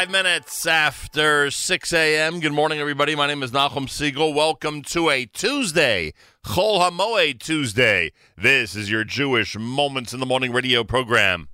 Five minutes after 6 a.m. Good morning, everybody. My name is Nachum Segal. Welcome to a Tuesday, Chol Hamoed Tuesday. This is your Jewish Moments in the Morning radio program.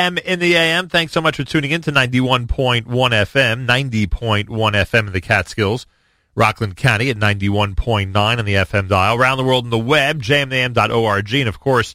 At JM in the AM. Thanks so much for tuning in to 91.1 FM, 90.1 FM in the Catskills, Rockland County at 91.9 on the FM dial. Around the world on the web, jmintheam.org, and of course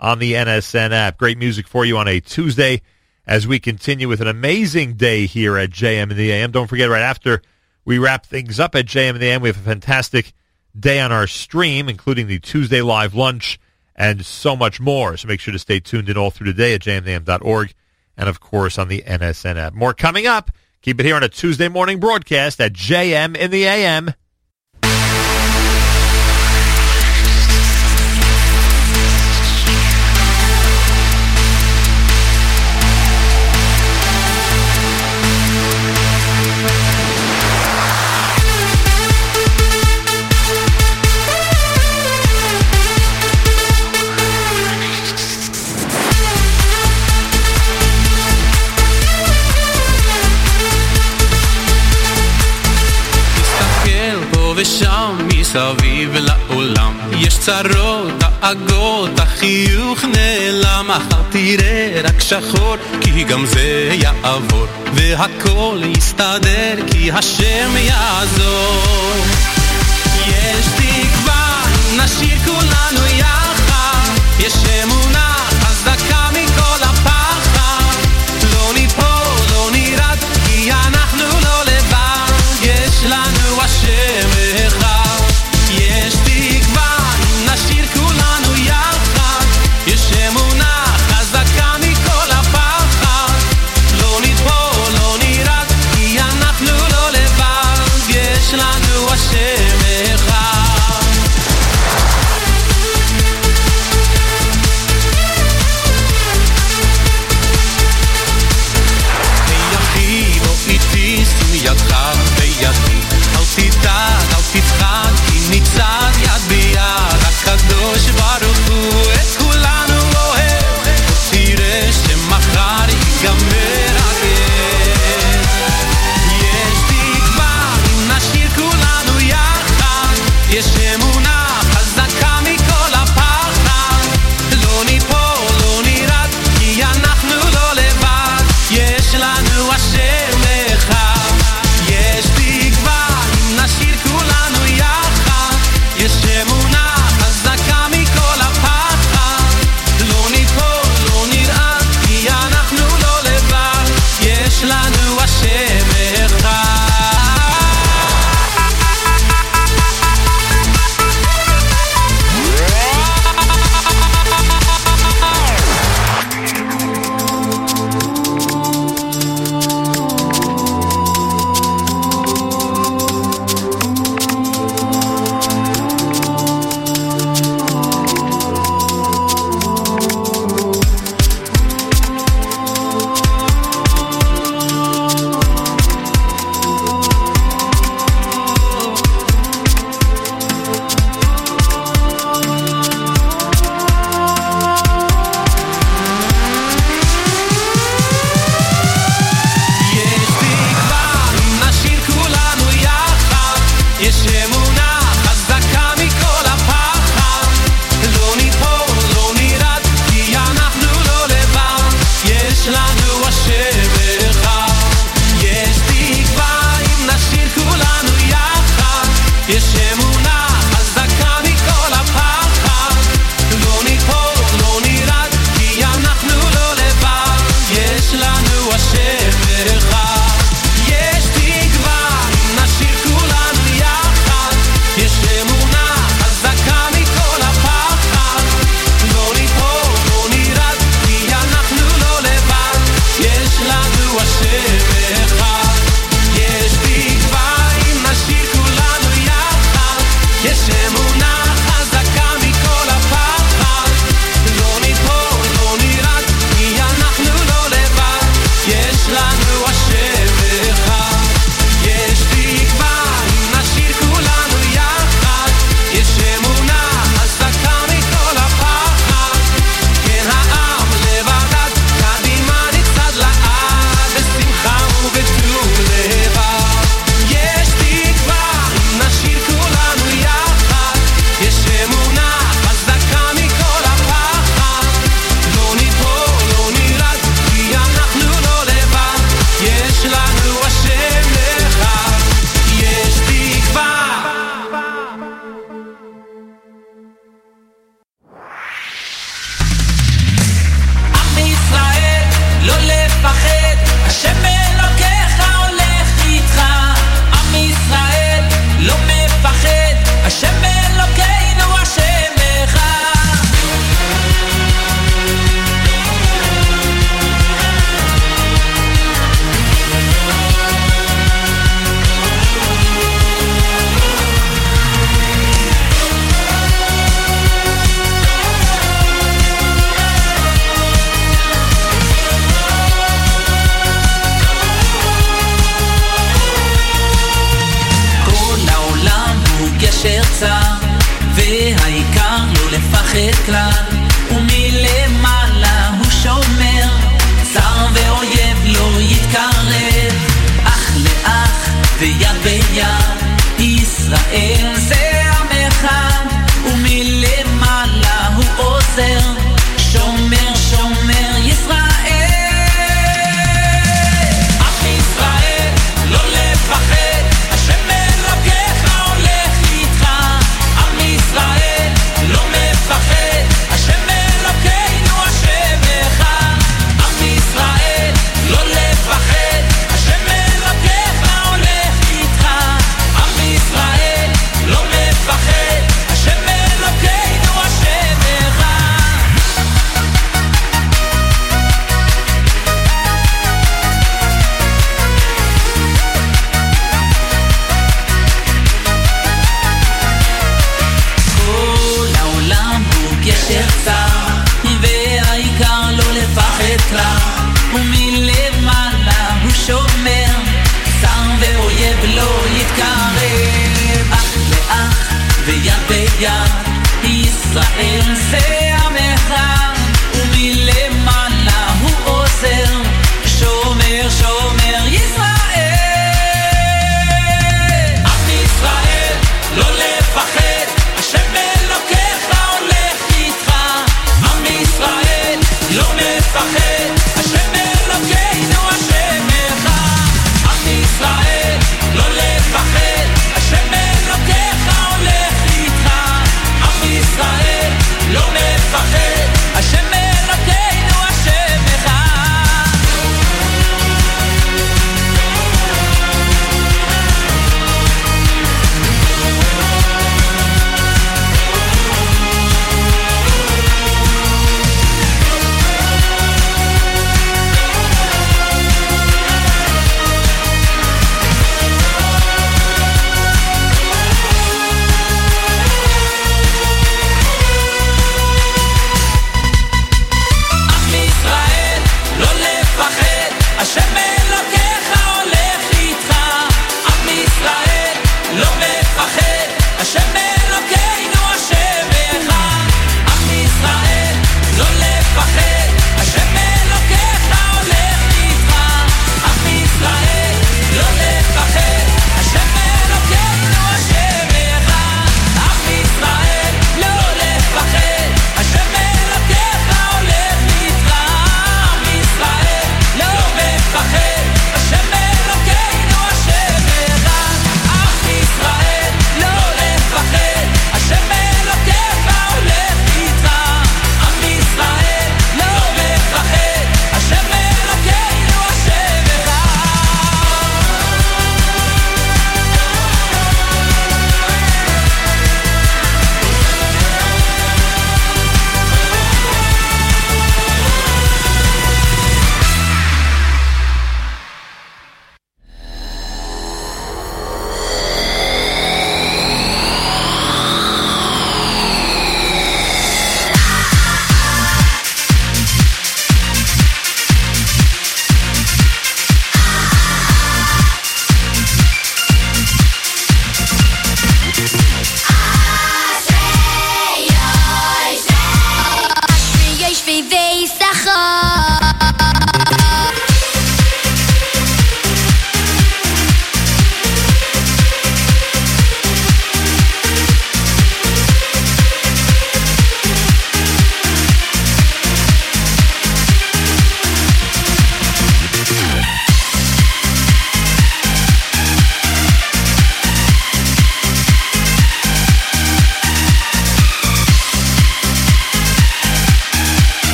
on the NSN app. Great music for you on a Tuesday as we continue with an amazing day here at JM in the AM. Don't forget, right after we wrap things up at JM in the AM, we have a fantastic day on our stream, including the Tuesday live lunch and so much more. So make sure to stay tuned in all through the day at jmintheam.org and, of course, on the NSN app. More coming up. Keep it here on a Tuesday morning broadcast at JM in the AM. ושם מסביב לעולם. יש צרות, דאגות, החיוך נעלם. מחר תראה רק שחור כי גם זה יעבור. והכל יסתדר כי השם יעזור. יש תקווה, נשאיר כולנו יחד. יש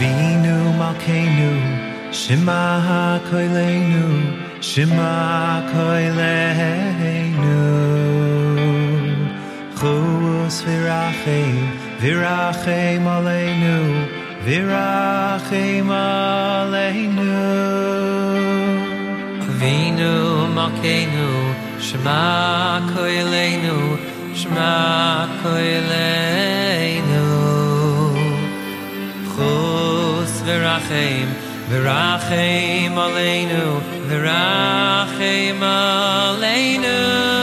Avinu Malkeinu Shema HaKoileinu Shema HaKoileinu Chus Virachem Virachem Aleinu Virachem Aleinu Avinu Malkeinu Shema HaKoileinu Shema HaKoileinu Ve rachem ve rachem aleinu ve rachem aleinu.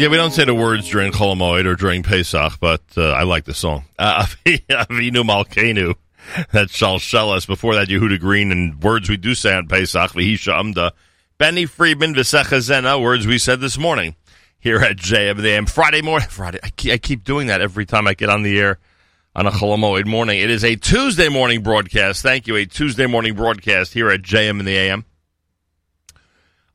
Yeah, we don't say the words during Chol Hamoed or during Pesach, but uh, I like the song. Uh, Avinu Malkenu. That's Shalsheles. Before that, Yehuda Green and words we do say on Pesach. Vihisha Amda. Benny Friedman, Vesechazena. Words we said this morning here at JM in the AM. Friday morning. Friday. I keep, I keep doing that every time I get on the air on a Chol Hamoed morning. It is a Tuesday morning broadcast. Thank you. A Tuesday morning broadcast here at JM in the AM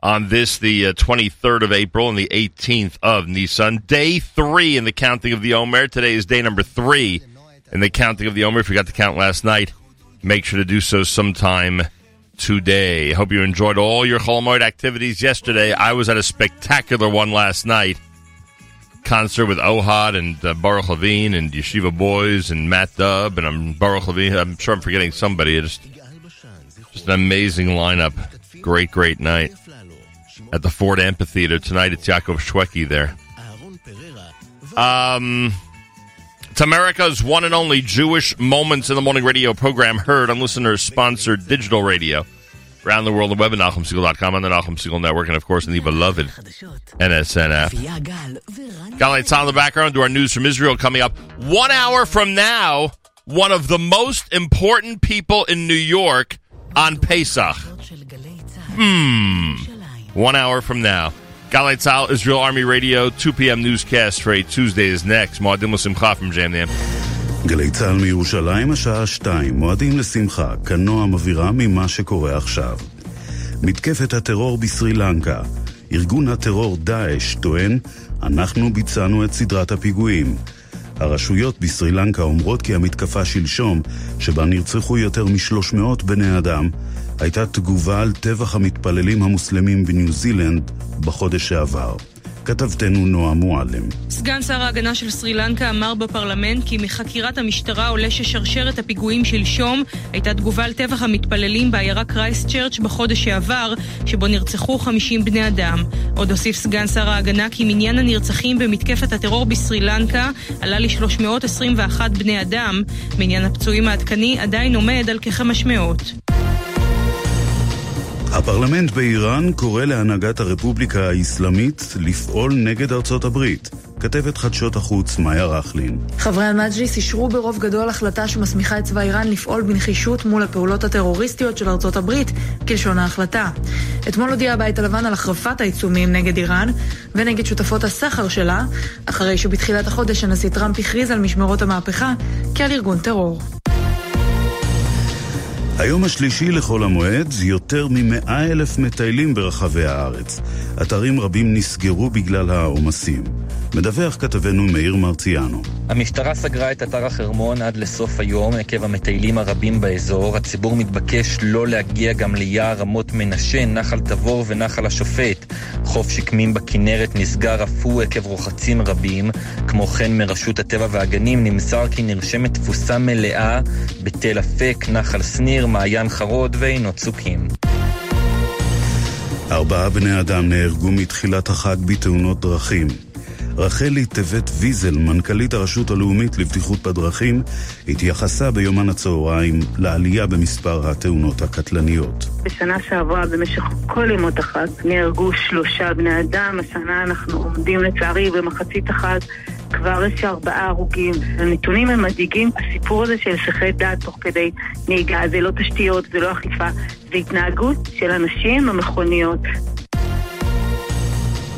on this, the uh, 23rd of April and the 18th of Nissan. Day three in the counting of the Omer. Today is day number three in the counting of the Omer. If you got to count last night, make sure to do so sometime today. Hope you enjoyed all your Chol Hamoed activities yesterday. I was at a spectacular one last night. Concert with Ohad and uh, Baruch Levine and Yeshiva Boys and Matt Dubb and I'm Baruch Levine. I'm sure I'm forgetting somebody. Just, just an amazing lineup. Great, great night at the Ford Amphitheater tonight. It's Yaakov Shwekey there. Um, it's America's one and only Jewish Moments in the Morning radio program heard on listeners sponsored digital radio around the world on the web at NachumSegal.com on the Nachum Segal Network and of course in the beloved NSN app. Galei Tzal in the background to our news from Israel coming up one hour from now. One of the most important people in New York on Pesach. Hmm. One hour from now. Galei Tzal, Israel Army Radio, 2 p.m. newscast for a Tuesday is next. Moadim L'Simcha from Jam Nam. גלי צה"ל מירושלים, השעה שתיים, מועדים לשמחה, כנוע מבהירה ממה שקורה עכשיו. מתקפת הטרור בסרי לנקה. ארגון הטרור דאעש טוען, אנחנו ביצענו את סדרת הפיגועים. הרשויות בסרי לנקה אומרות כי המתקפה שלשום, שבה נרצחו יותר מ-300 בני אדם, הייתה תגובה על טבח המתפללים המוסלמים בניו זילנד בחודש שעבר. כתבתנו נועה מועלם. סגן שר ההגנה של סרי לנקה אמר בפרלמנט כי מחקירת המשטרה עולה ששרשרת הפיגועים שלשום הייתה תגובה על טבח המתפללים בעיירה קרייסט צ'רץ' בחודש שעבר, שבו נרצחו 50 בני אדם. עוד הוסיף סגן שר ההגנה כי מניין הנרצחים במתקפת הטרור בסרי לנקה עלה ל-321 בני אדם. מניין הפצועים העדכני עדיין עומד על כ-500. הפרלמנט באיראן קורא להנהגת הרפובליקה האסלאמית לפעול נגד ארצות הברית. כתבת חדשות החוץ מאיה רכלין. חברי המג'ליס אישרו ברוב גדול החלטה שמסמיכה את צבא איראן לפעול בנחישות מול הפעולות הטרוריסטיות של ארצות הברית, כלשון ההחלטה. אתמול הודיע הבית הלבן על החרפת העיצומים נגד איראן ונגד שותפות הסחר שלה, אחרי שבתחילת החודש הנשיא טראמפ הכריז על משמרות המהפכה כעל ארגון טרור. היום השלישי לחול המועד, יותר מ-100 אלף מטיילים ברחבי הארץ. אתרים רבים נסגרו בגלל העומסים. מדווח כתבנו מאיר מרציאנו. המשטרה סגרה את אתר החרמון עד לסוף היום עקב המטיילים הרבים באזור. הציבור מתבקש לא להגיע גם ליער רמות מנשה, נחל תבור ונחל השופט. חוף שקמים בכנרת נסגר אף הוא עקב רוחצים רבים. כמו כן מרשות הטבע והגנים נמסר כי נרשמת תפוסה מלאה בתל אפק, נחל שניר, מעיין חרוד ועינות צוקים. ארבעה בני אדם נהרגו מתחילת החג בתאונות דרכים. רחלי טבת ויזל, מנכ"לית הרשות הלאומית לבטיחות בדרכים, התייחסה ביומן הצהריים לעלייה במספר התאונות הקטלניות. בשנה שעברה, במשך כל ימות החג, נהרגו שלושה בני אדם. השנה אנחנו עומדים לצערי במחצית החג. כבר יש ארבעה הרוגים. הנתונים הם מדאיגים. הסיפור הזה של הסחי דעת תוך כדי נהיגה זה לא תשתיות, זה לא אכיפה, זה התנהגות של אנשים במכוניות.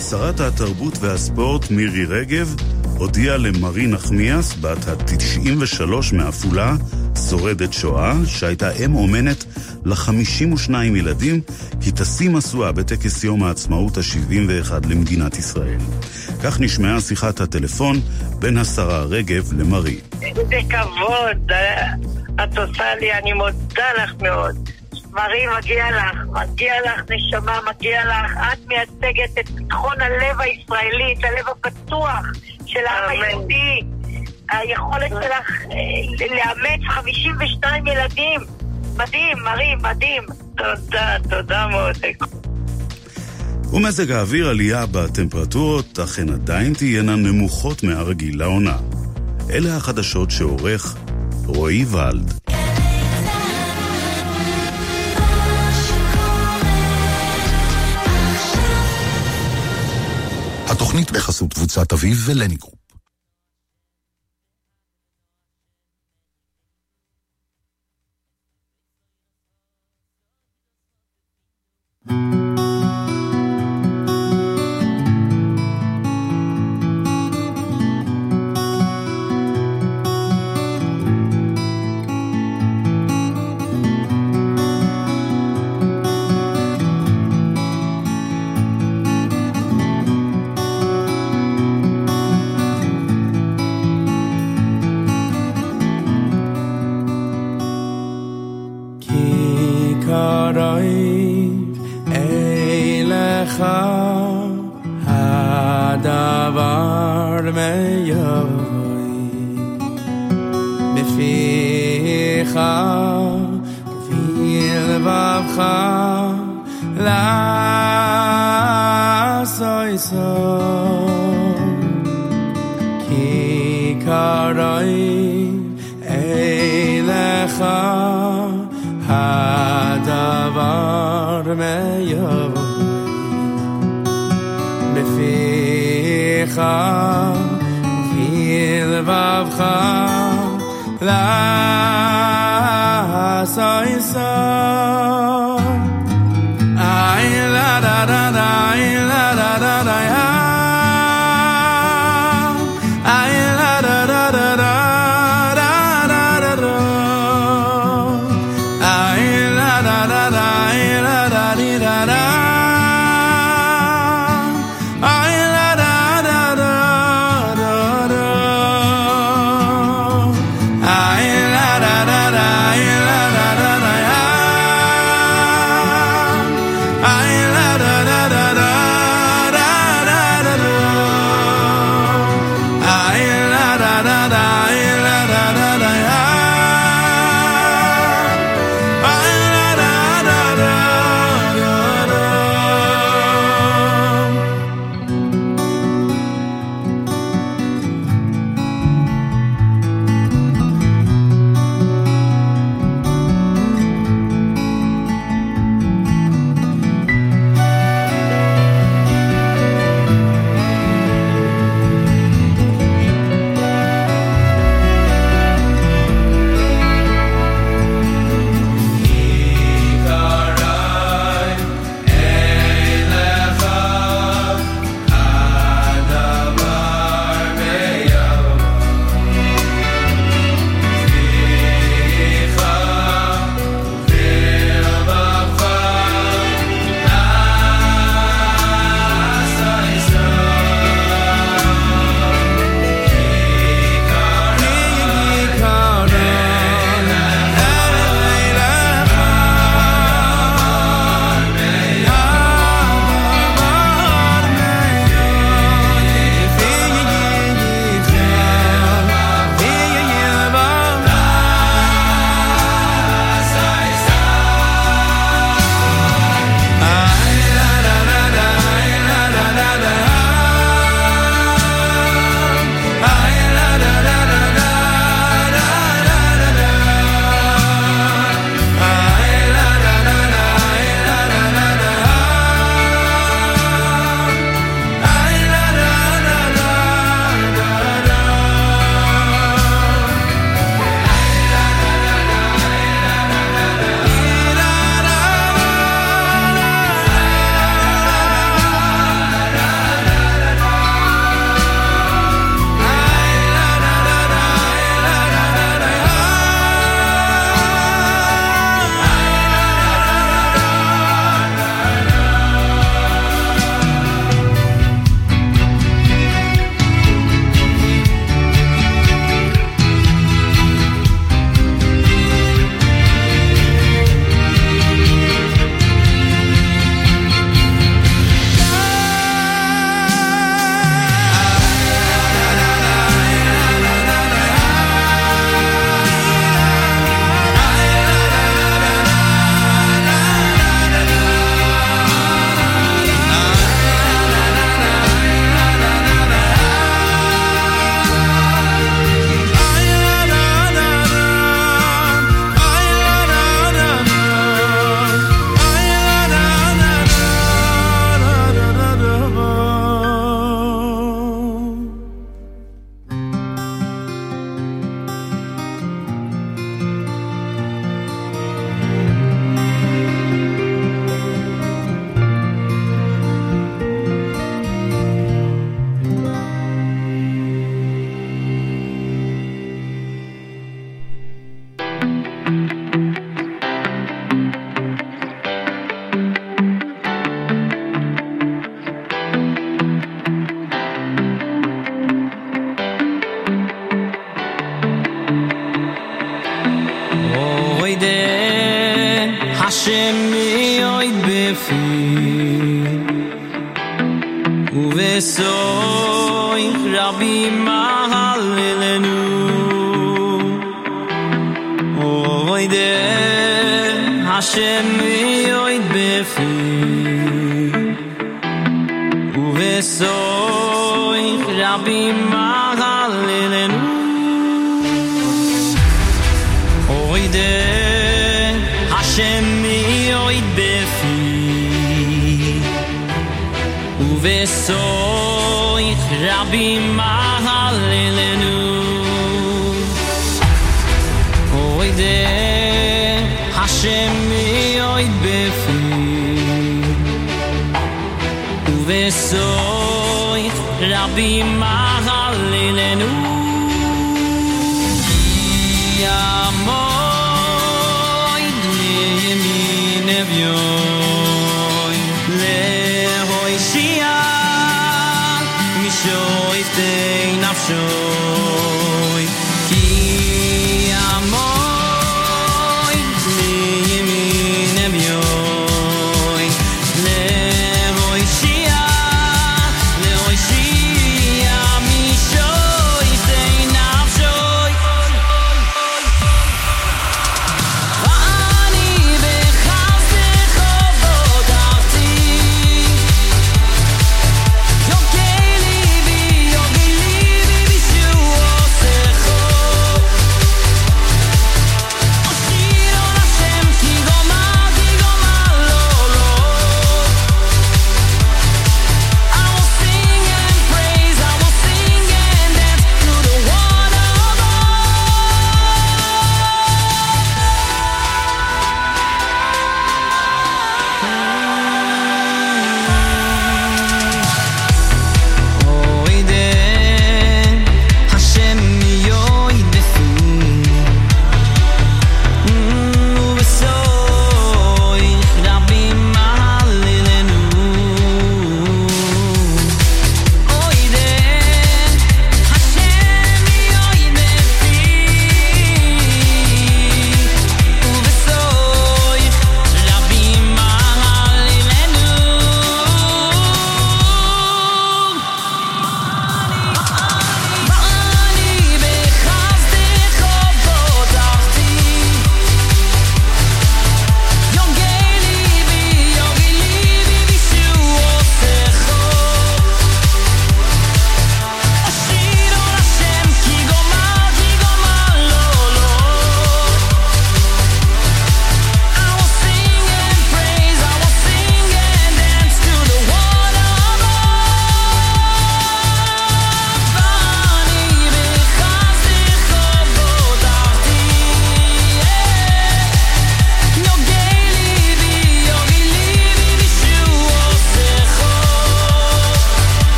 שרת התרבות והספורט מירי רגב הודיעה למרי נחמיאס, בת ה-93 מעפולה, שורדת שואה, שהייתה אם אומנת ל-52 ילדים, כי תשים משואה בטקס יום העצמאות ה-71 למדינת ישראל. כך נשמעה שיחת הטלפון בין השרה רגב למרי. זה כבוד, את עושה לי, אני מודה לך מאוד. מרי, מגיע לך, מגיע לך נשמה, מגיע לך. את מייצגת את ביטחון הלב הישראלי, את הלב הפתוח של העם היהודי. היכולת שלך אה, לאמץ 52 ילדים. מדהים, מרי, מדהים. תודה, תודה מותק. ומזג האוויר עלייה בטמפרטורות, אכן עדיין תהיינה נמוכות מהרגיל לעונה. אלה החדשות שעורך רועי ולד. התוכנית בחסות קבוצת אביב ולניגרופ. viel war kha la so so ki karai ele kha hada var me yo me fi kha viel war kha sa isa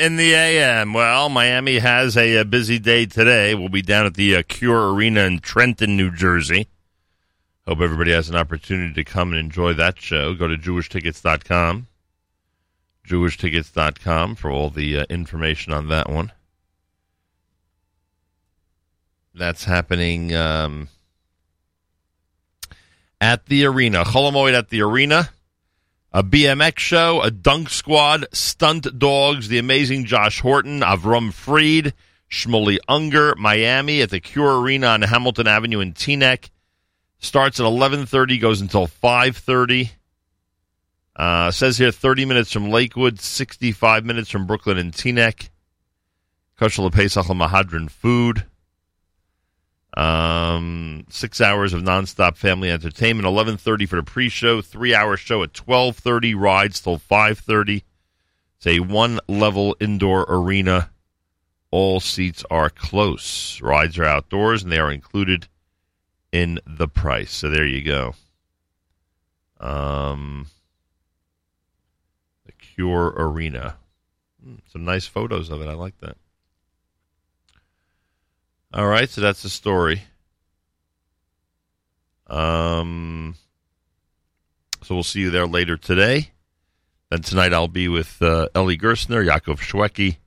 in the AM. Well, Miami has a, a busy day today. We'll be down at the uh, Cure Arena in Trenton, New Jersey. Hope everybody has an opportunity to come and enjoy that show. Go to jewishtickets.com. Jewishtickets.com for all the uh, information on that one. That's happening um, at the arena. Chol Hamoed at the arena. A BMX show, a dunk squad, stunt dogs, the amazing Josh Horton, Avram Fried, Shmuley Unger, Miami at the Cure Arena on Hamilton Avenue in Teaneck. Starts at 11.30, goes until 5.30. Uh, says here 30 minutes from Lakewood, 65 minutes from Brooklyn and Teaneck. Kosher Pesach Mehadrin food. Um, six hours of nonstop family entertainment. Eleven thirty for the pre-show. Three-hour show at twelve thirty. Rides till five thirty. It's a one-level indoor arena. All seats are close. Rides are outdoors, and they are included in the price. So there you go. Um, the Cure Arena. Hmm, Some nice photos of it. I like that. All right, so that's the story. Um, so we'll see you there later today. Then tonight I'll be with uh, Eli Gerstner, Yaakov Shwekey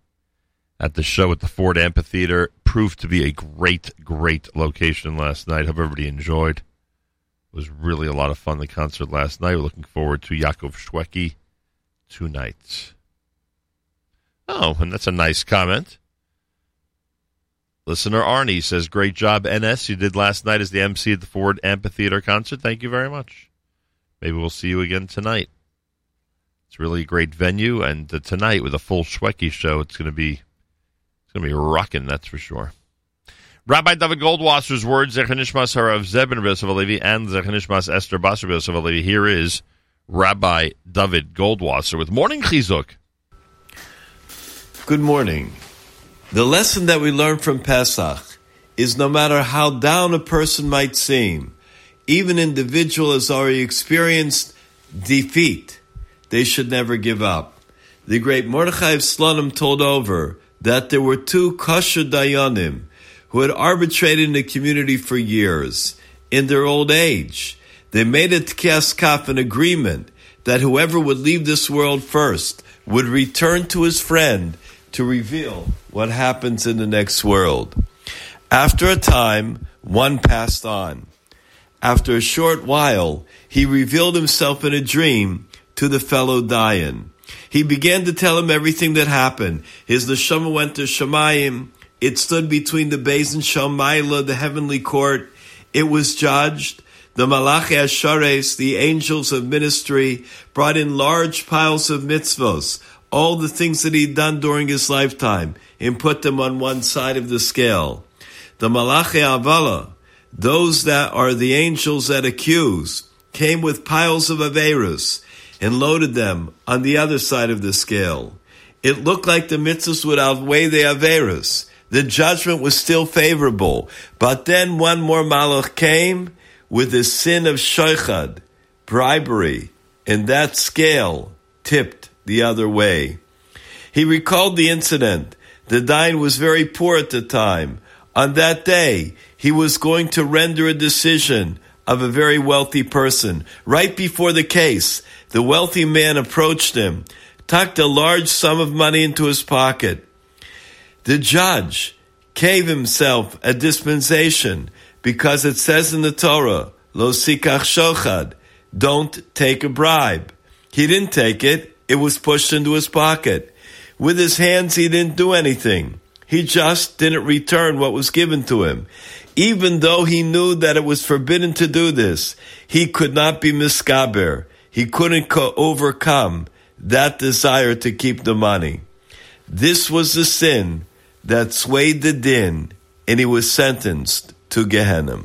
at the show at the Ford Amphitheater. Proved to be a great, great location last night. Hope everybody enjoyed. It was really a lot of fun, the concert last night. We're looking forward to Yaakov Shwekey tonight. Oh, and that's a nice comment. Listener Arnie says, Great job, NS. You did last night as the MC at the Ford Amphitheater concert. Thank you very much. Maybe we'll see you again tonight. It's really a great venue, and uh, tonight with a full Shwekey show, it's going to be it's going to be rocking, that's for sure. Rabbi David Goldwasser's words, Zechanishmas Harav Zebin Rebels of Alevi and Zechanishmas Esther Basar Alevi. Here is Rabbi David Goldwasser with Morning Chizuk. Good morning. The lesson that we learn from Pesach is no matter how down a person might seem, even individual has already experienced defeat, they should never give up. The great Mordechai of Slonim told over that there were two kosher dayanim who had arbitrated in the community for years. In their old age, they made a tkes kaf, an agreement that whoever would leave this world first would return to his friend to reveal what happens in the next world. After a time, one passed on. After a short while, he revealed himself in a dream to the fellow Dayan. He began to tell him everything that happened. His neshama went to Shemayim. It stood between the Beis and Shalmaila, the heavenly court. It was judged. The Malachi Ashares, the angels of ministry, brought in large piles of mitzvos, all the things that he'd done during his lifetime, and put them on one side of the scale. The Malachi Avala, those that are the angels that accuse, came with piles of Averus and loaded them on the other side of the scale. It looked like the mitzvahs would outweigh the Averus. The judgment was still favorable. But then one more Malach came with the sin of Shoichad, bribery, and that scale tipped the other way. He recalled the incident. The Dain was very poor at the time. On that day, he was going to render a decision of a very wealthy person. Right before the case, the wealthy man approached him, tucked a large sum of money into his pocket. The judge gave himself a dispensation because it says in the Torah, Lo sikach shochad, don't take a bribe. He didn't take it, it was pushed into his pocket. With his hands, he didn't do anything. He just didn't return what was given to him. Even though he knew that it was forbidden to do this, he could not be miskaber. He couldn't co- overcome that desire to keep the money. This was the sin that swayed the din, and he was sentenced to Gehenna.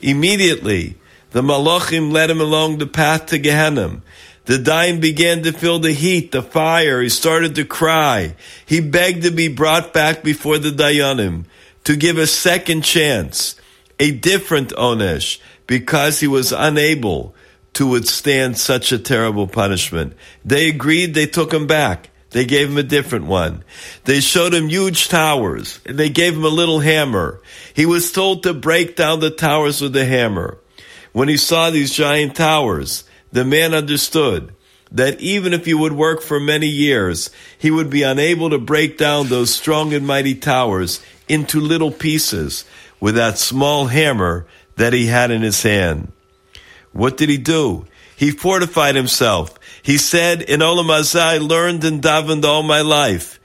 Immediately, the Malachim led him along the path to Gehenna. The Dain began to feel the heat, the fire. He started to cry. He begged to be brought back before the Dayanim to give a second chance, a different Onesh, because he was unable to withstand such a terrible punishment. They agreed, they took him back. They gave him a different one. They showed him huge towers, and they gave him a little hammer. He was told to break down the towers with a hammer. When he saw these giant towers, the man understood that even if he would work for many years, he would be unable to break down those strong and mighty towers into little pieces with that small hammer that he had in his hand. What did he do? He fortified himself. He said, in Olam Hazeh, I learned and davened all my life.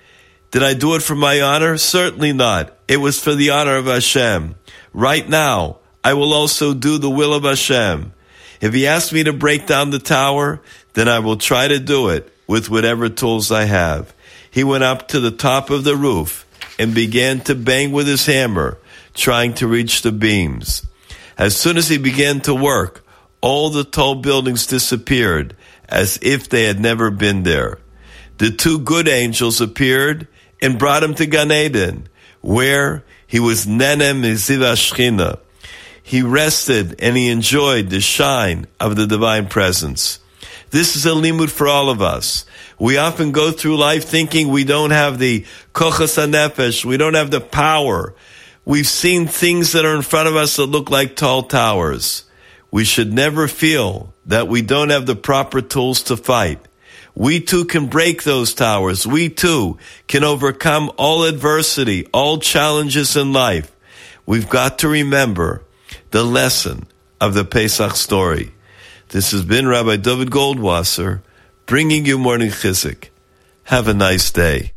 Did I do it for my honor? Certainly not. It was for the honor of Hashem. Right now, I will also do the will of Hashem. If he asks me to break down the tower, then I will try to do it with whatever tools I have. He went up to the top of the roof and began to bang with his hammer, trying to reach the beams. As soon as he began to work, all the tall buildings disappeared as if they had never been there. The two good angels appeared and brought him to Gan Eden, where he was Nenem Miziva Shechina. He rested and he enjoyed the shine of the divine presence. This is a limud for all of us. We often go through life thinking we don't have the kochas hanefesh, we don't have the power. We've seen things that are in front of us that look like tall towers. We should never feel that we don't have the proper tools to fight. We too can break those towers. We too can overcome all adversity, all challenges in life. We've got to remember the lesson of the Pesach story. This has been Rabbi David Goldwasser bringing you morning Chizuk. Have a nice day.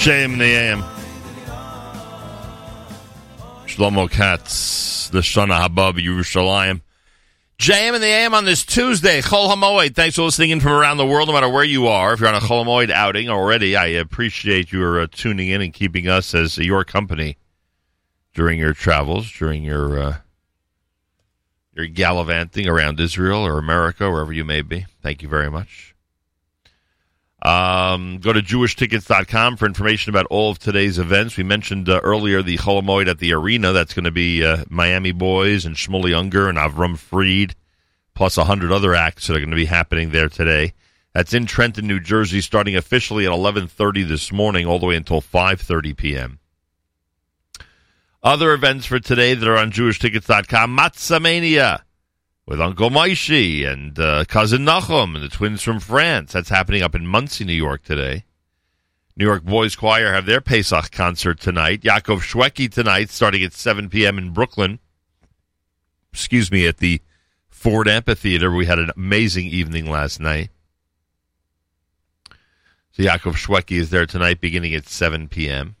JM in the AM. Shlomo Katz, the Shana Habab Yerushalayim. JM in the AM on this Tuesday, Chol Hamoed. Thanks for listening in from around the world, no matter where you are. If you're on a Chol Hamoed outing already, I appreciate your uh, tuning in and keeping us as your company during your travels, during your uh, your gallivanting around Israel or America, wherever you may be. Thank you very much. Um, go to jewishtickets.com for information about all of today's events. We mentioned uh, earlier the Chol Hamoed at the arena. That's going to be uh, Miami Boys and Shmuley Unger and Avram Fried, plus a hundred other acts that are going to be happening there today. That's in Trenton, New Jersey, starting officially at 11:30 this morning, all the way until 5:30 p.m. Other events for today that are on JewishTickets.com: Matzah Mania with Uncle Moishi and uh, cousin Nachum and the twins from France. That's happening up in Monsey, New York today. New York Boys Choir have their Pesach concert tonight. Yaakov Shwekey tonight, starting at 7 p.m. in Brooklyn. Excuse me, at the Ford Amphitheater. We had an amazing evening last night. So Yaakov Shwekey is there tonight, beginning at 7 p.m.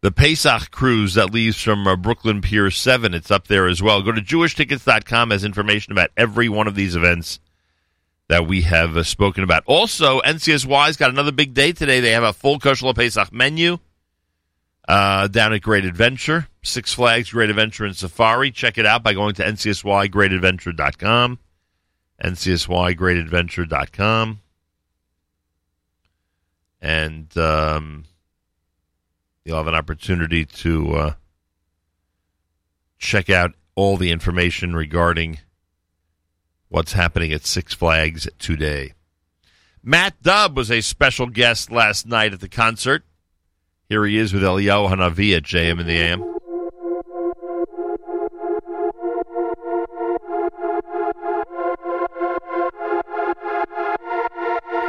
The Pesach cruise that leaves from uh, Brooklyn Pier 7, it's up there as well. Go to jewishtickets.com as information about every one of these events that we have uh, spoken about. Also, NCSY's got another big day today. They have a full Kosher Pesach menu uh, down at Great Adventure. Six Flags Great Adventure and Safari. Check it out by going to ncsygreatadventure.com. ncsygreatadventure.com. And um, you'll have an opportunity to uh, check out all the information regarding what's happening at Six Flags today. Matt Dubb was a special guest last night at the concert. Here he is with Eliyahu Hanavi at JM in the AM.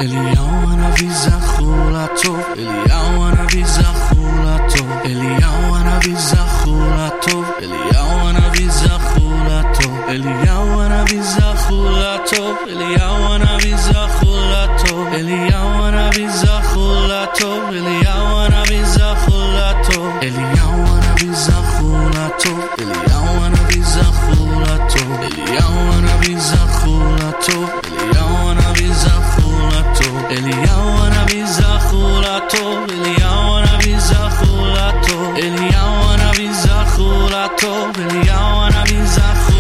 אליהו הנביא זכור לטוב, אליהו הנביא זכור לטוב, אליהו הנביא זכור לטוב, אליהו הנביא זכור לטוב, אליהו הנביא זכור לטוב, אליהו הנביא זכור לטוב, אליהו הנביא זכור לטוב, אליהו הנביא זכור לטוב, אליהו הנביא זכור לטוב, אליהו הנביא זכור לטוב, אליהו הנביא זכור לטוב, אליהו הנביא זכור לטוב, אליהו הנביא זכור לטוב, אליהו הנביא זכור לטוב, אליהו הנביא זכור לטוב, אליהו הנביא זכור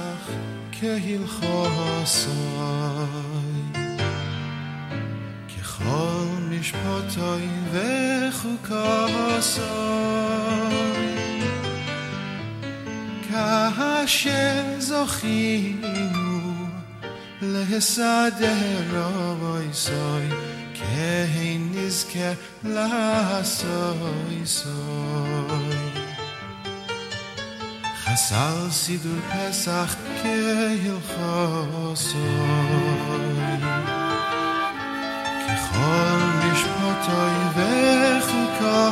פסח כהלכוסוי ככל משפטוי וחוקוסוי כאשר זוכינו להסדר אויסוי כהן נזכה לעשוי סוי חסל סידור פסח כהלכוסוי ככל משפטוי וחוקוסוי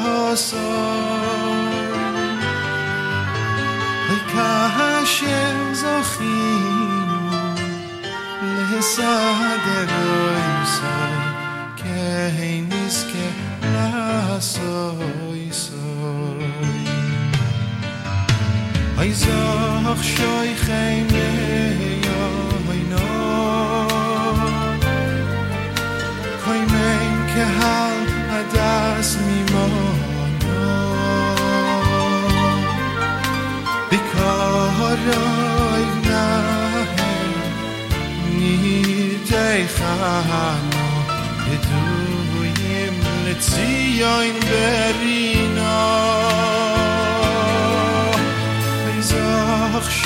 וכאשר זוכינו להסדר אויסוי כהן נזכה לעשוי ای زاخ شای خیمه یا اینا کوی که حال عدس میمانا بیکارای نه نیده خانا دویم لطیاین برینا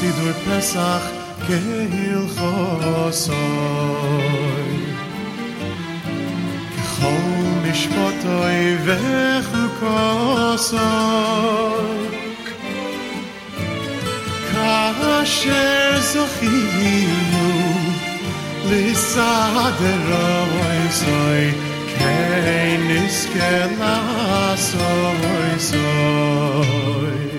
סידור פסח כהלכוסוי ככל משפטוי וחוקוסוי. כאשר זכינו לסדר אויסוי כן נזכה לעשוי סוי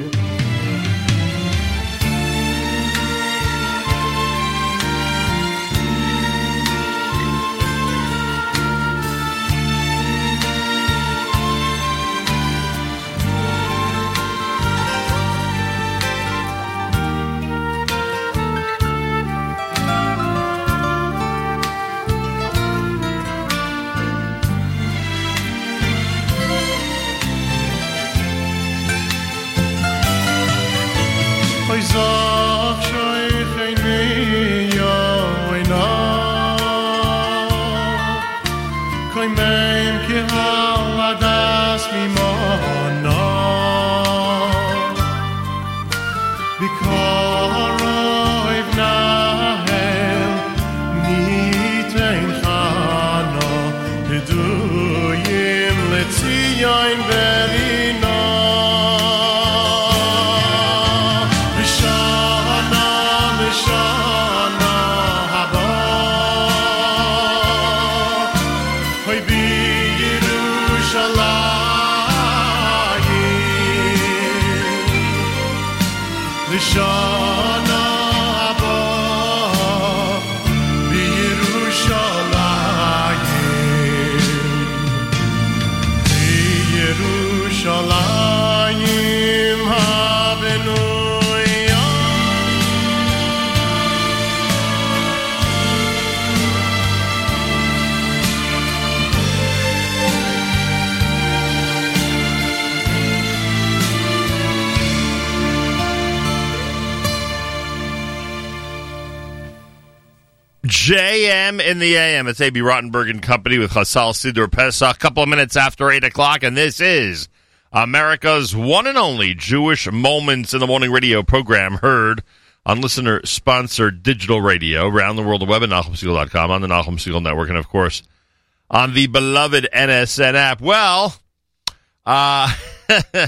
in the AM. It's AB Rottenberg and Company with Chasal Siddur Pesach. A couple of minutes after 8 o'clock, and this is America's one and only Jewish Moments in the Morning radio program heard on listener sponsored digital radio around the world, the web at NachumSegal.com, on the Nachum Segal Network, and of course on the beloved NSN app. Well, uh,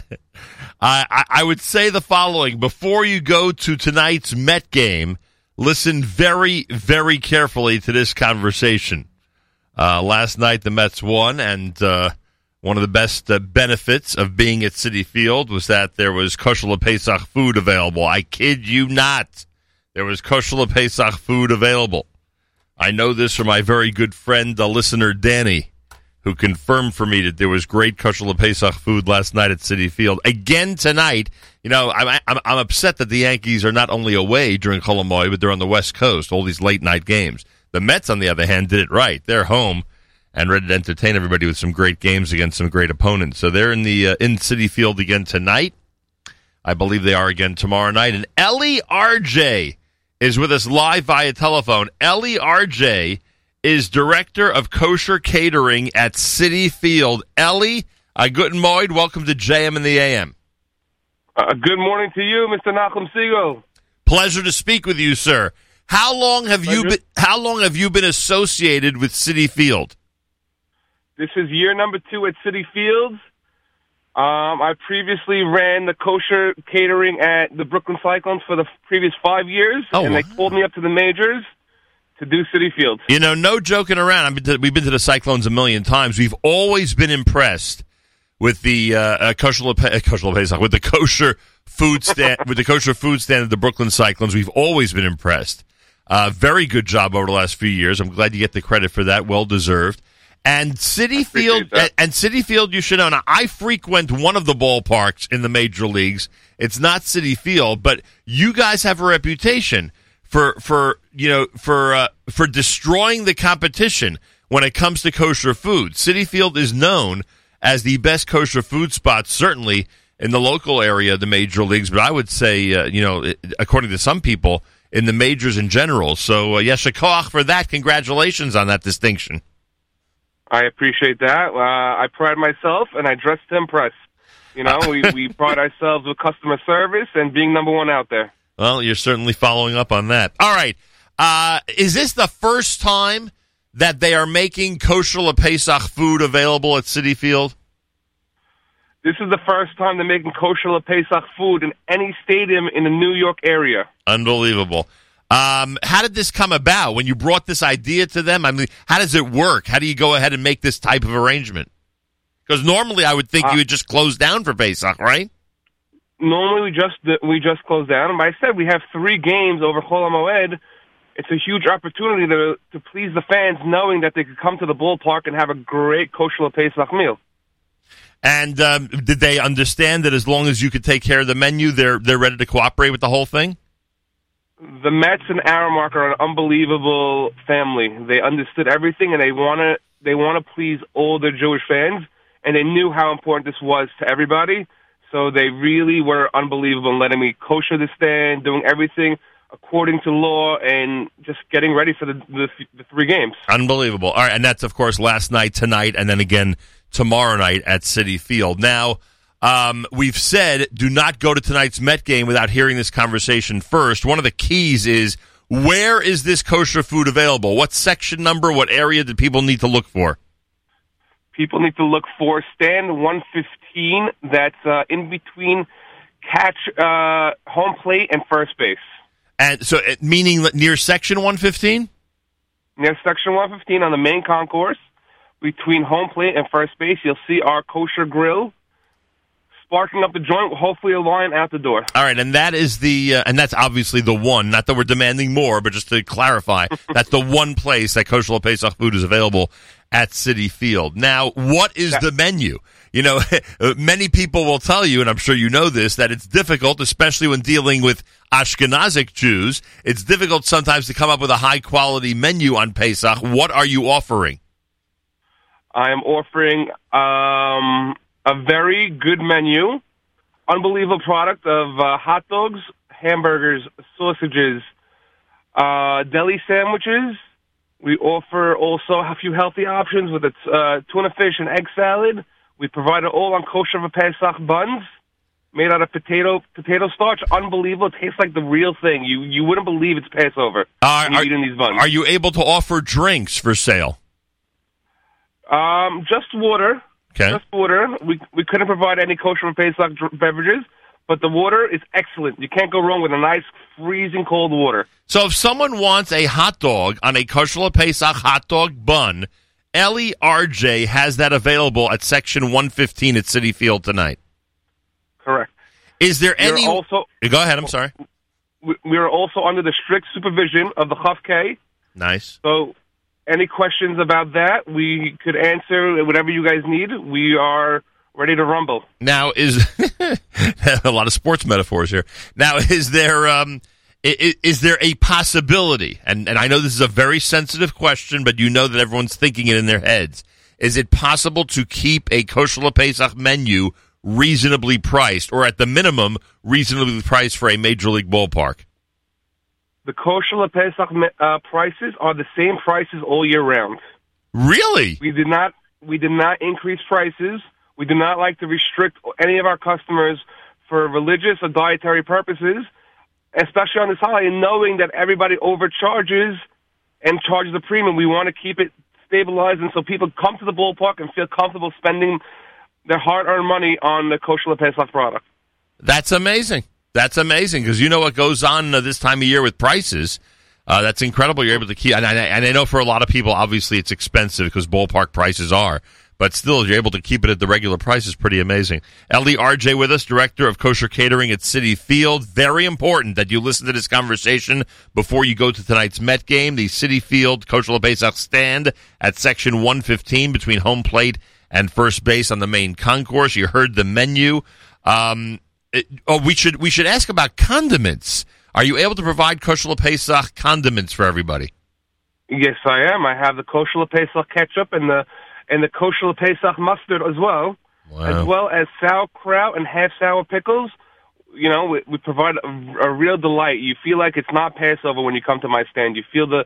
I- I would say the following before you go to tonight's Met game, listen very, very carefully to this conversation. Uh, last night, the Mets won, and uh, one of the best uh, benefits of being at Citi Field was that there was kosher Pesach food available. I kid you not. There was kosher Pesach food available. I know this from my very good friend, the listener Danny, who confirmed for me that there was great kosher Pesach food last night at Citi Field. Again tonight, you know, I'm, I'm, I'm upset that the Yankees are not only away during Chol Hamoed, but they're on the West Coast, all these late night games. The Mets, on the other hand, did it right. They're home and ready to entertain everybody with some great games against some great opponents. So they're in the uh, in Citi Field again tonight. I believe they are again tomorrow night. And Eli Arje is with us live via telephone. Eli Arje is director of kosher catering at Citi Field. Eli, uh, guten Morgen. Welcome to JM and the AM. Uh, good morning to you, Mr. Nachum Segal. Pleasure to speak with you, sir. How long have you been? How long have you been associated with Citi Field? This is year number two at Citi Fields. Um, I previously ran the kosher catering at the Brooklyn Cyclones for the previous five years, Oh, and they pulled me up to the majors to do Citi Field. You know, no joking around. Been to, we've been to the Cyclones a million times. We've always been impressed with the uh, uh, kosher uh, with the kosher food stand with the kosher food stand at the Brooklyn Cyclones. We've always been impressed. Uh, very good job over the last few years. I'm glad you get the credit for that. Well deserved. And Citi Field and, and Citi Field, you should know. Now, I frequent one of the ballparks in the major leagues. It's not Citi Field, but you guys have a reputation for for you know for uh, for destroying the competition when it comes to kosher food. Citi Field is known as the best kosher food spot, certainly in the local area of the major leagues. But I would say, uh, you know, according to some people, in the majors in general. So, uh, yes, for that. Congratulations on that distinction. I appreciate that. Uh, I pride myself, and I dress to impress. You know, we, we pride ourselves with customer service and being number one out there. Well, you're certainly following up on that. All right. Uh, is this the first time that they are making kosher Pesach food available at Citi Field? This is the first time they're making kosher Pesach food in any stadium in the New York area. Unbelievable. Um, how did this come about? When you brought this idea to them, I mean, how does it work? How do you go ahead and make this type of arrangement? Because normally I would think you would just close down for Pesach, right? Normally we just we just close down, but I said we have three games over Chol Moed. It's a huge opportunity to to please the fans, knowing that they could come to the ballpark and have a great kosher Pesach meal. And um, did they understand that as long as you could take care of the menu, they're they're ready to cooperate with the whole thing? the Mets and Aramark are an unbelievable family. They understood everything, and they want to they want to please all their Jewish fans, and they knew how important this was to everybody. So they really were unbelievable in letting me kosher the stand, doing everything according to law, and just getting ready for the the, the three games. Unbelievable. All right, and that's of course last night, tonight, and then again tomorrow night at Citi Field. Now, um, we've said do not go to tonight's Met game without hearing this conversation first. One of the keys is where is this kosher food available? What section number? What area do people need to look for? People need to look for stand 115. That's uh, in between catch uh, home plate and first base. And so, meaning near section 115? near section 115 on the main concourse between home plate and first base. You'll see our kosher grill sparking up the joint. Hopefully, a line out the door. All right, and that is the uh, and that's obviously the one. Not that we're demanding more, but just to clarify, that's the one place that kosher Pesach food is available at Citi Field. Now, what is the menu? You know, many people will tell you, and I'm sure you know this, that it's difficult, especially when dealing with Ashkenazic Jews. It's difficult sometimes to come up with a high quality menu on Pesach. What are you offering? I am offering um, a very good menu, unbelievable product of uh, hot dogs, hamburgers, sausages, Uh, deli sandwiches. We offer also a few healthy options with its uh, tuna fish and egg salad. We provide it all on kosher for Pesach buns made out of potato potato starch. Unbelievable. It tastes like the real thing. You you wouldn't believe it's Passover you are, eat in these buns. are you able to offer drinks for sale? Um, just water. Okay. Just water. We we couldn't provide any kosher Pesach dr- beverages, but the water is excellent. You can't go wrong with a nice freezing cold water. So if someone wants a hot dog on a kosher Pesach hot dog bun, Eli Arje has that available at section 115 at Citi Field tonight. Correct. Is there any? also Go ahead. I'm sorry. we, are also under the strict supervision of the Chaf K. Nice. So, any questions about that, we could answer whatever you guys need. We are ready to rumble. Now is a lot of sports metaphors here. Now is there um is there a possibility? And and I know this is a very sensitive question, but you know that everyone's thinking it in their heads. Is it possible to keep a kosher Pesach menu reasonably priced, or at the minimum reasonably priced for a major league ballpark? The kosher Pesach uh, prices are the same prices all year round. Really? We did not we did not increase prices. We do not like to restrict any of our customers for religious or dietary purposes, especially on this holiday, knowing that everybody overcharges and charges a premium. We want to keep it stabilized, and so people come to the ballpark and feel comfortable spending their hard-earned money on the kosher Pesach product. That's amazing. That's amazing because you know what goes on uh, this time of year with prices. Uh, that's incredible. You're able to keep, and I, and I know for a lot of people, obviously, it's expensive because ballpark prices are. But still, you're able to keep it at the regular price is pretty amazing. Eli Arje with us, director of kosher catering at Citi Field. Very important that you listen to this conversation before you go to tonight's Met game. The Citi Field kosher Pesach stand at section 115 between home plate and first base on the main concourse. You heard the menu. Um, it- oh, we should we should ask about condiments. Are you able to provide kosher Pesach condiments for everybody? Yes, I am. I have the kosher Pesach ketchup and the and the kosher Pesach mustard as well, as well as sauerkraut and half sour pickles. You know, we, we provide a, a real delight. You feel like it's not Passover when you come to my stand. You feel the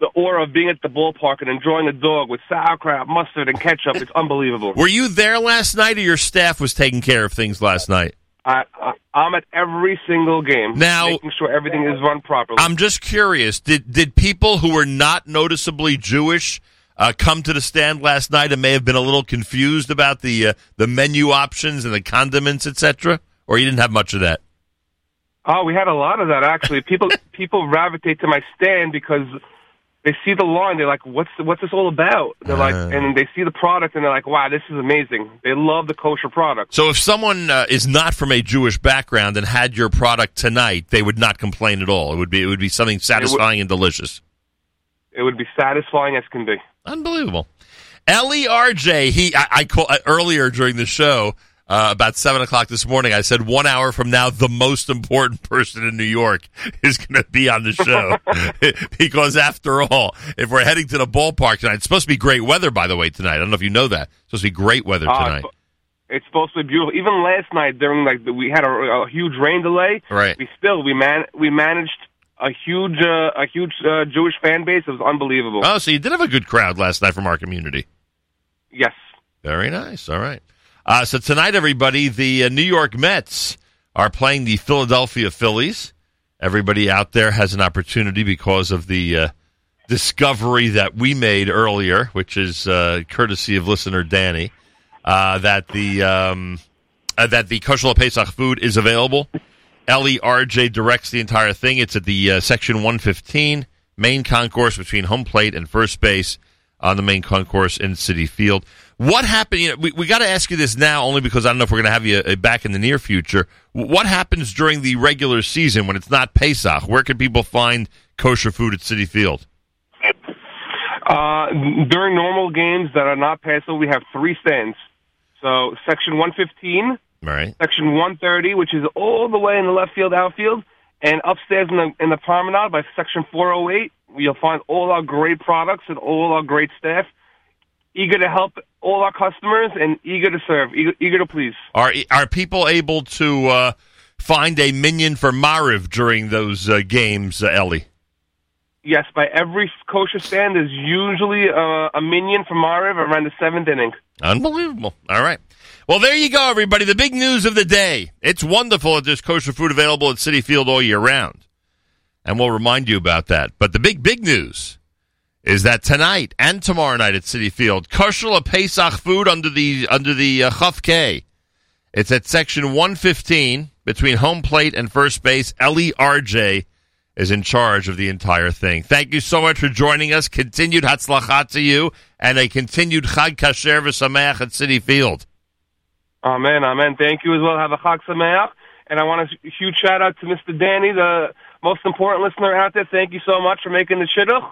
the aura of being at the ballpark and enjoying a dog with sauerkraut, mustard, and ketchup. It's unbelievable. Were you there last night, or your staff was taking care of things last night? I, I I'm at every single game, Now- making sure everything is run properly. I'm just curious. Did did people who were not noticeably Jewish uh, come to the stand last night and may have been a little confused about the uh, the menu options and the condiments, etc. Or you didn't have much of that? Oh, we had a lot of that actually. People people gravitate to my stand because they see the line. They're like, "What's what's this all about?" They're like, Uh. and they see the product and they're like, "Wow, this is amazing." They love the kosher product. So if someone uh, is not from a Jewish background and had your product tonight, they would not complain at all. It would be it would be something satisfying and delicious. It would be satisfying as can be. Unbelievable. Eli Arje, he I, I call uh, earlier during the show uh, about seven o'clock this morning. I said one hour from now, the most important person in New York is going to be on the show because after all, if we're heading to the ballpark tonight, it's supposed to be great weather. By the way, tonight I don't know if you know that it's supposed to be great weather Ah, tonight. it's- It's supposed to be beautiful. Even last night during like the, we had a, a huge rain delay. Right. We still we man we managed a huge uh, a huge uh, Jewish fan base. It was unbelievable. Oh, so you did have a good crowd last night from our community. Yes. Very nice. All right. Uh, so tonight, everybody, the uh, New York Mets are playing the Philadelphia Phillies. Everybody out there has an opportunity because of the uh, discovery that we made earlier, which is uh, courtesy of listener Danny, uh, that the um, uh, that the kosher Pesach food is available. Eli Arje directs the entire thing. It's at the uh, section 115 main concourse between home plate and first base on the main concourse in Citi Field. What happened? You know, we we got to ask you this now, only because I don't know if we're going to have you uh, back in the near future. What happens during the regular season when it's not Pesach? Where can people find kosher food at Citi Field? Uh, during normal games that are not Pesach, we have three stands. So section 115, All right. section 130, which is all the way in the left field outfield, and upstairs in the in the promenade by section 408, you'll find all our great products and all our great staff, eager to help all our customers and eager to serve, eager, eager to please. Are are people able to uh, find a minyan for Mariv during those uh, games, uh, Eli? yes, by every kosher stand, there's usually uh, a minyan from Mariv around the seventh inning. Unbelievable. All right. Well, there you go, everybody. The big news of the day. It's wonderful that there's kosher food available at Citi Field all year round. And we'll remind you about that. But the big, big news is that tonight and tomorrow night at Citi Field, kosher Pesach food under the under the uh, Chaf K. It's at section 115 between home plate and first base. Eli Arje is in charge of the entire thing. Thank you so much for joining us. Continued Hatzlachat to you and a continued Chag Kasher v'Sameach at Citi Field. Amen, amen. Thank you as well. Have a Chag Sameach. And I want a huge shout out to Mr. Danny, the most important listener out there. Thank you so much for making the shidduch.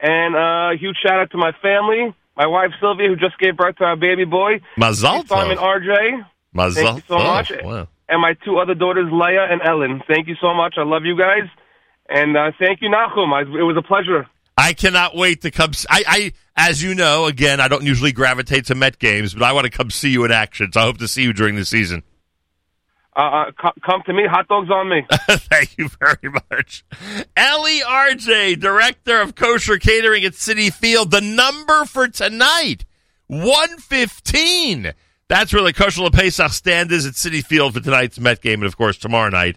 And uh, a huge shout out to my family, my wife Sylvia, who just gave birth to our baby boy. Mazal Simon. Arje. Mazal Thank you so much. Wow. And my two other daughters, Leah and Ellen. Thank you so much. I love you guys. And uh, thank you, Nachum. I, it was a pleasure. I cannot wait to come. I, I, as you know, again, I don't usually gravitate to Met games, but I want to come see you in action. So I hope to see you during the season. Uh, uh, co- come to me. Hot dogs on me. Thank you very much. Eli Arje, Director of Kosher Catering at Citi Field. The number for tonight, 115. That's where the Kosher Pesach stand is at Citi Field for tonight's Met game, and of course tomorrow night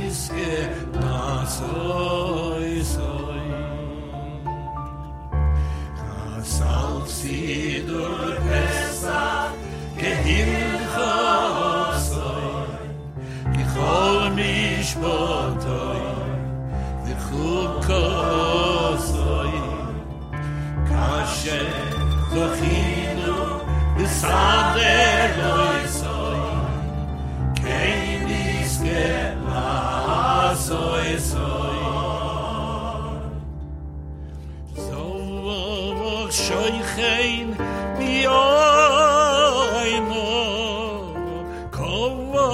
ge masoy soy kasal si dur pesa ge him khosoy ge khol mish botoy ge khub kosoy kashe zokhinu besade loy soy kein is ge soy soy so shoy khain bi oy mo kol wo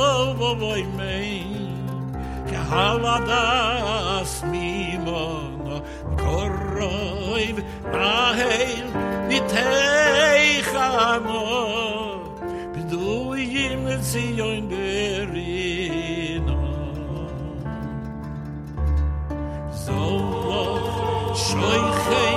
koroy a heil nit hey yim zi yoin beri so shoy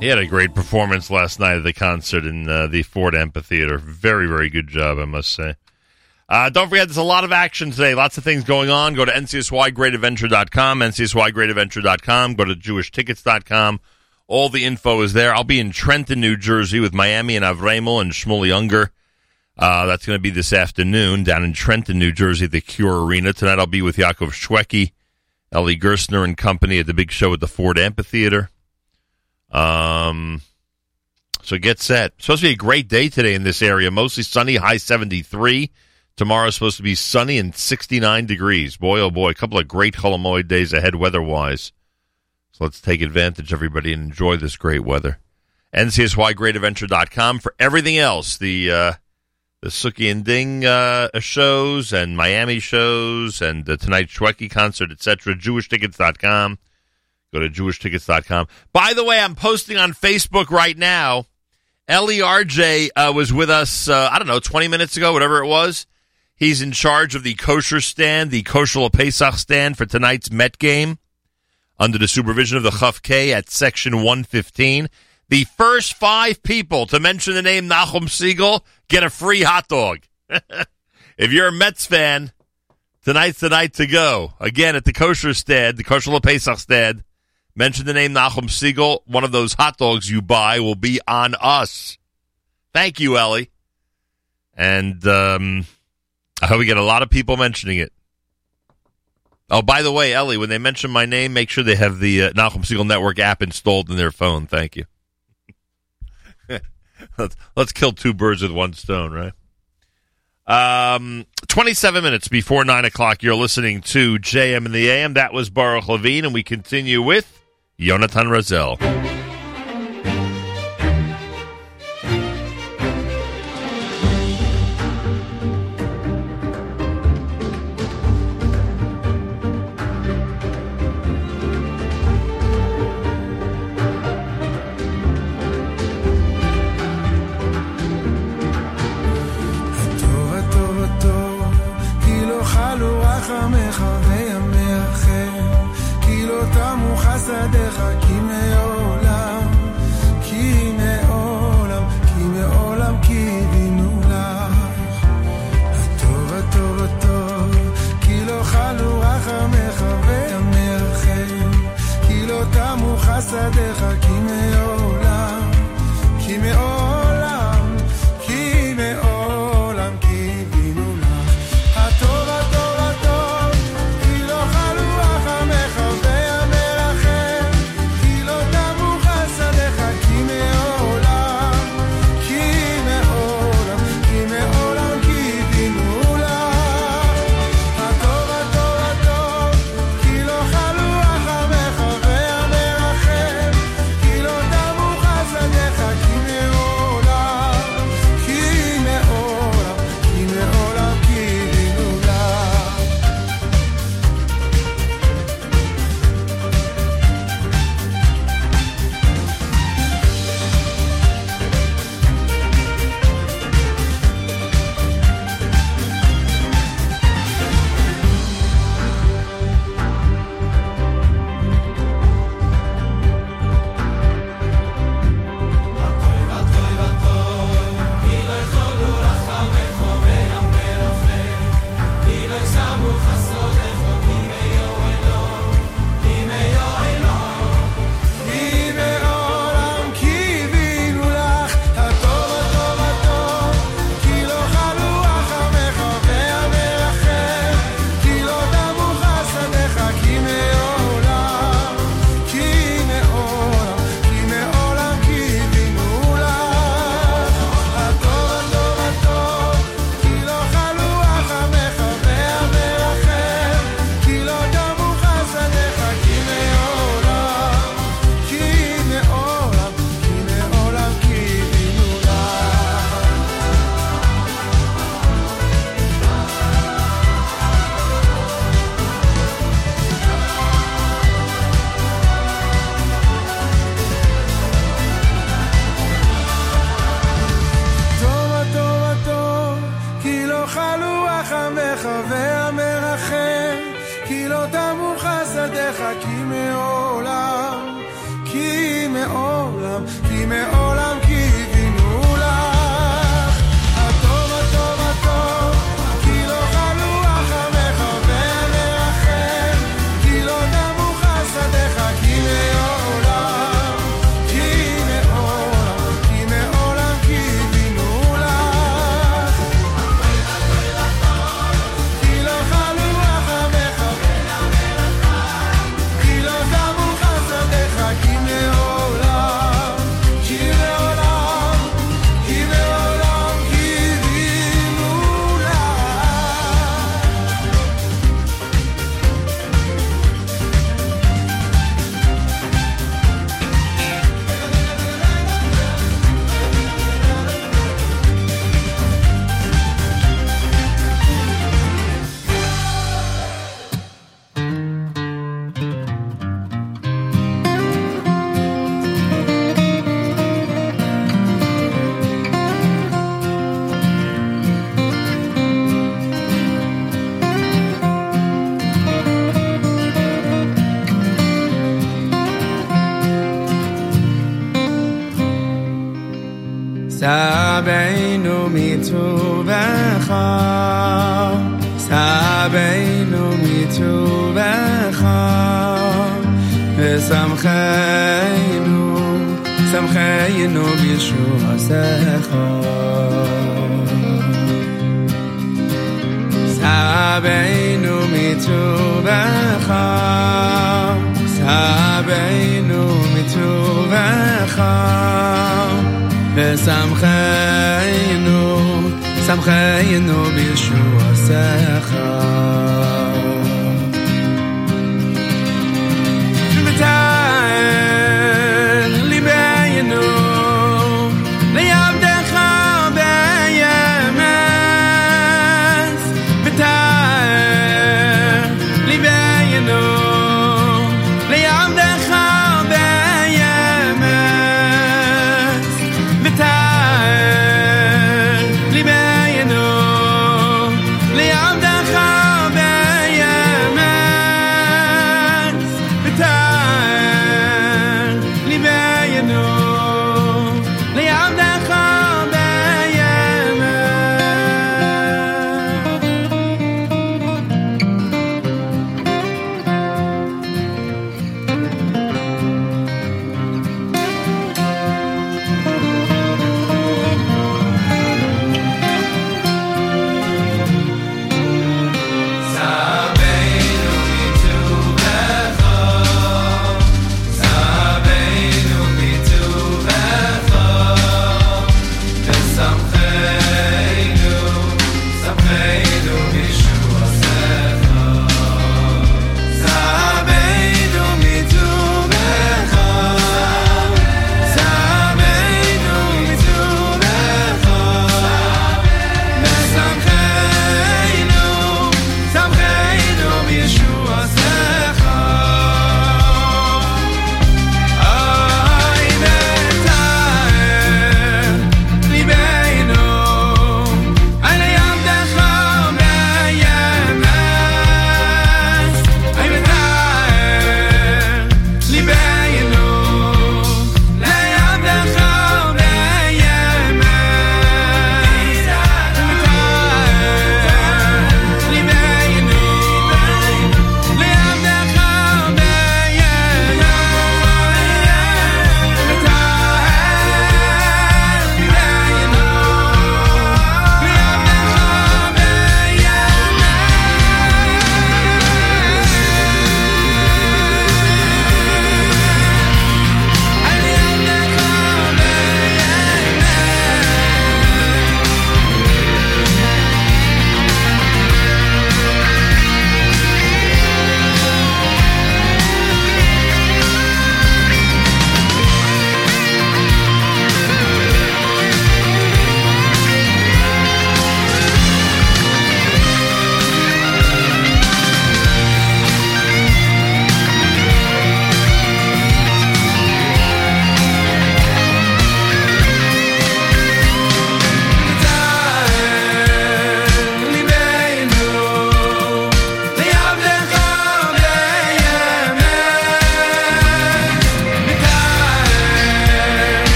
He had a great performance last night at the concert in uh, the Ford Amphitheater. Very, very good job, I must say. Uh, don't forget, there's a lot of action today. Lots of things going on. Go to ncsygreatadventure.com, ncsygreatadventure.com. Go to jewishtickets.com. All the info is there. I'll be in Trenton, New Jersey with Miami and Avremo and Shmuley Unger. Uh, that's going to be this afternoon down in Trenton, New Jersey, the Cure Arena. Tonight I'll be with Yaakov Shwekey, Eli Gerstner and company at the big show at the Ford Amphitheater. Um, so get set. Supposed to be a great day today in this area. Mostly sunny, high 73. Tomorrow's supposed to be sunny and 69 degrees. Boy, oh boy, a couple of great Chol Hamoed days ahead weather-wise. So let's take advantage, everybody, and enjoy this great weather. NCSYGreatAdventure.com for everything else. The uh, the Suki and Ding uh, shows and Miami shows and the Tonight Shwekey concert, etc. JewishTickets.com. Go to JewishTickets.com. By the way, I'm posting on Facebook right now. Eli Arje uh, was with us, uh, I don't know, 20 minutes ago, whatever it was. He's in charge of the kosher stand, the kosher Pesach stand for tonight's Met game under the supervision of the Chaf K at section 115. The first five people to mention the name Nachum Segal get a free hot dog. if you're a Mets fan, tonight's the night to go. Again, at the kosher stand, the kosher Pesach stand, mention the name Nachum Segal. One of those hot dogs you buy will be on us. Thank you, Eli. And um, I hope we get a lot of people mentioning it. Oh, by the way, Eli, when they mention my name, make sure they have the uh, Nachum Segal Network app installed in their phone. Thank you. let's, let's kill two birds with one stone, right? Um, 27 minutes before 9 o'clock, you're listening to JM in the AM. That was Baruch Levine, and we continue with Yonatan Razel.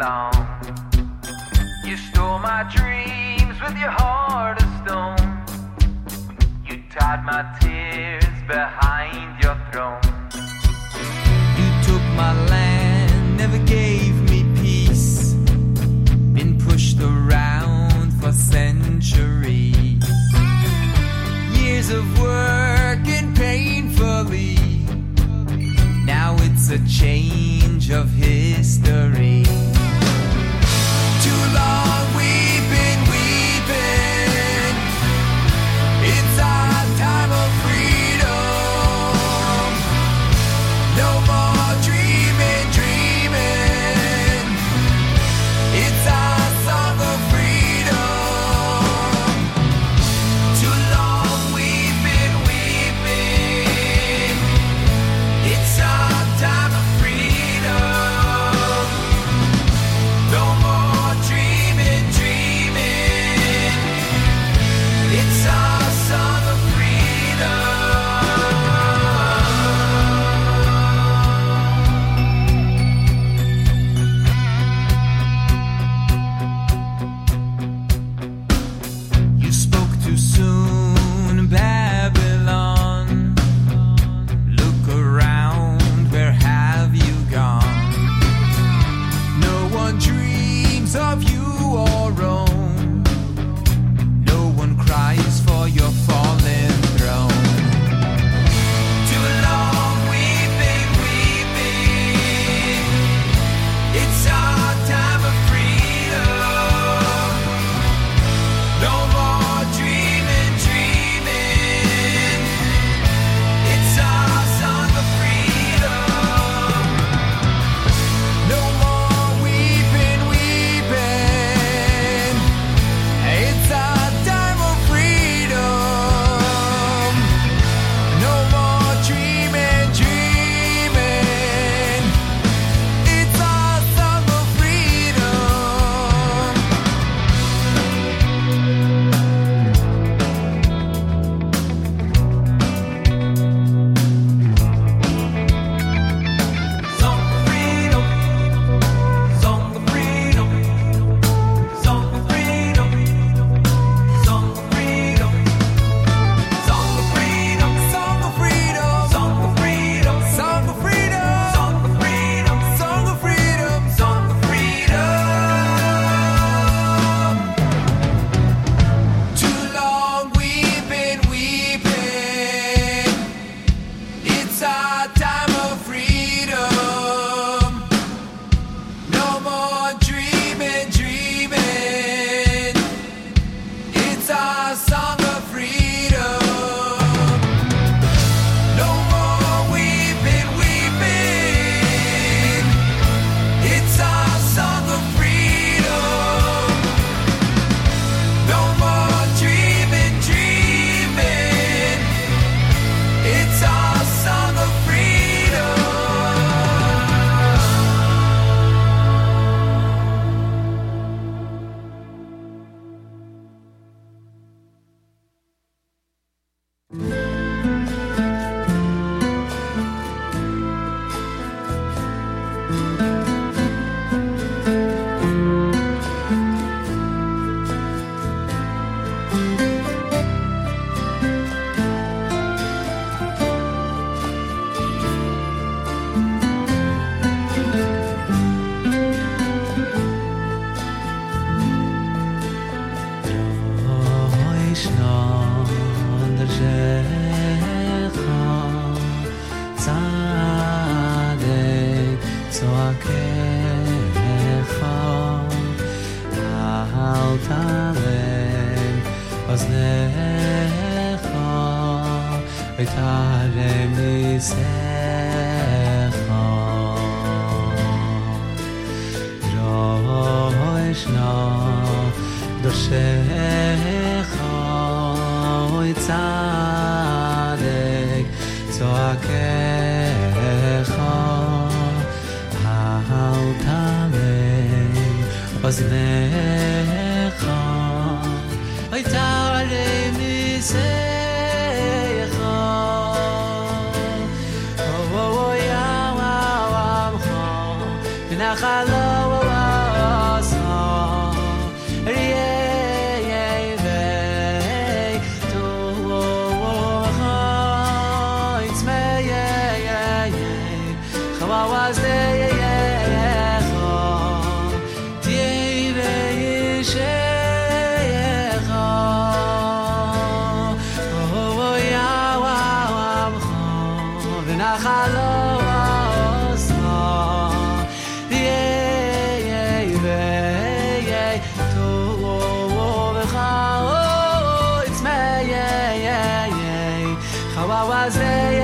long. You stole my dreams with your heart of stone. You tied my tears behind your throne. You took my land, never gave me peace. Been pushed around for centuries. Years of working painfully. Now it's a change of history. I was there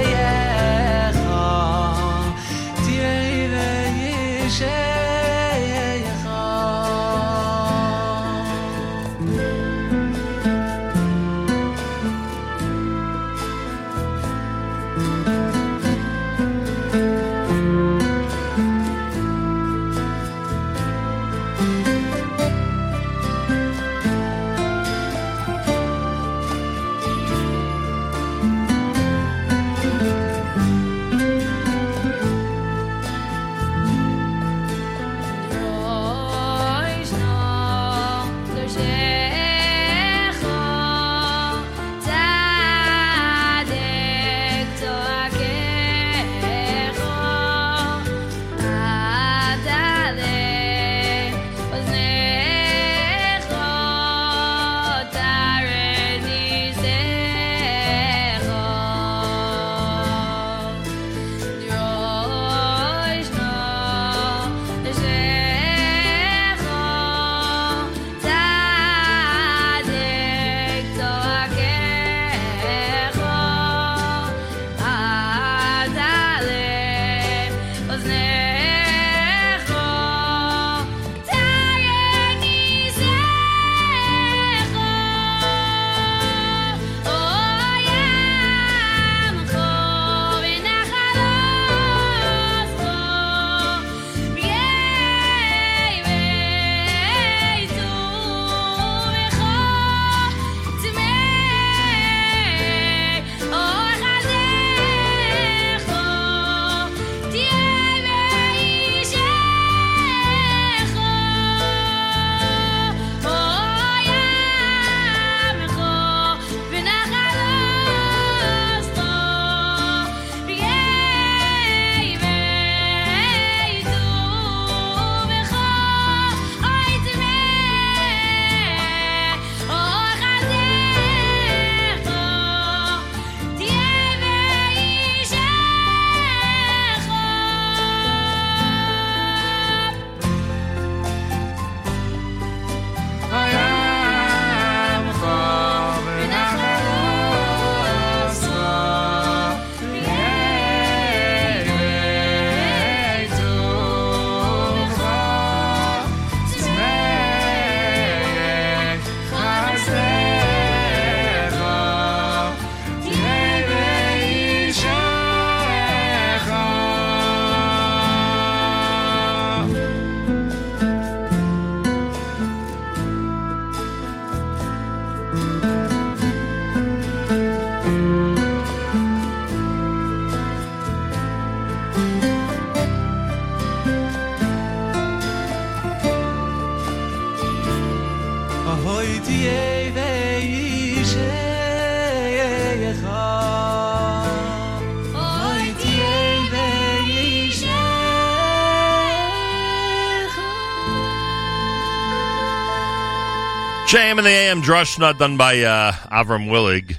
JM and the AM Drushna done by uh, Avram Willig.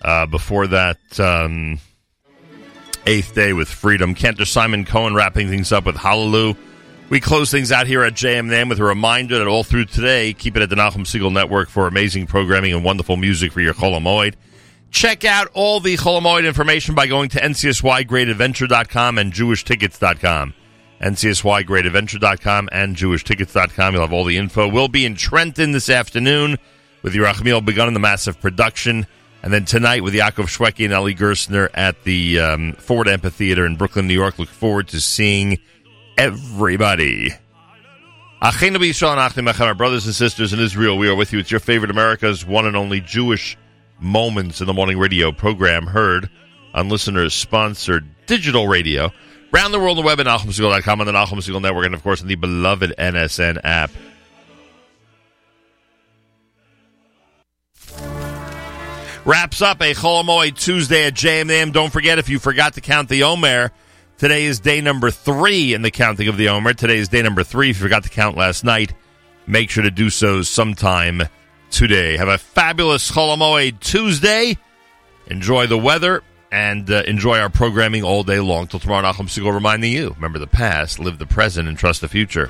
Uh, before that, um, Eighth Day with Freedom. Cantor Simon Cohen wrapping things up with Hallelujah. We close things out here at JM and AM with a reminder that all through today, keep it at the Nachum Segal Network for amazing programming and wonderful music for your Chol Hamoed. Check out all the Chol Hamoed information by going to ncsygreatadventure.com and jewishtickets.com. ncsygreatadventure.com and jewishtickets.com. You'll have all the info. We'll be in Trenton this afternoon with Yerachmiel Begun in the massive production. And then tonight with Yaakov Shwekey and Eli Gerstner at the um, Ford Amphitheater in Brooklyn, New York. Look forward to seeing everybody. Achenu b'Yisrael and Achim our brothers and sisters in Israel, we are with you. It's your favorite America's one and only Jewish Moments in the Morning radio program heard on listeners sponsored digital radio. Round the world on the web at NachumSegal.com on the Nachum Segal Network and, of course, on the beloved NSN app. Wraps up a Chol Hamoed Tuesday at JMM. Don't forget, if you forgot to count the Omer, today is day number three in the counting of the Omer. Today is day number three. If you forgot to count last night, make sure to do so sometime today. Have a fabulous Chol Hamoed Tuesday. Enjoy the weather and uh, enjoy our programming all day long. Till tomorrow, Nachum Segal reminding you remember the past, live the present, and trust the future.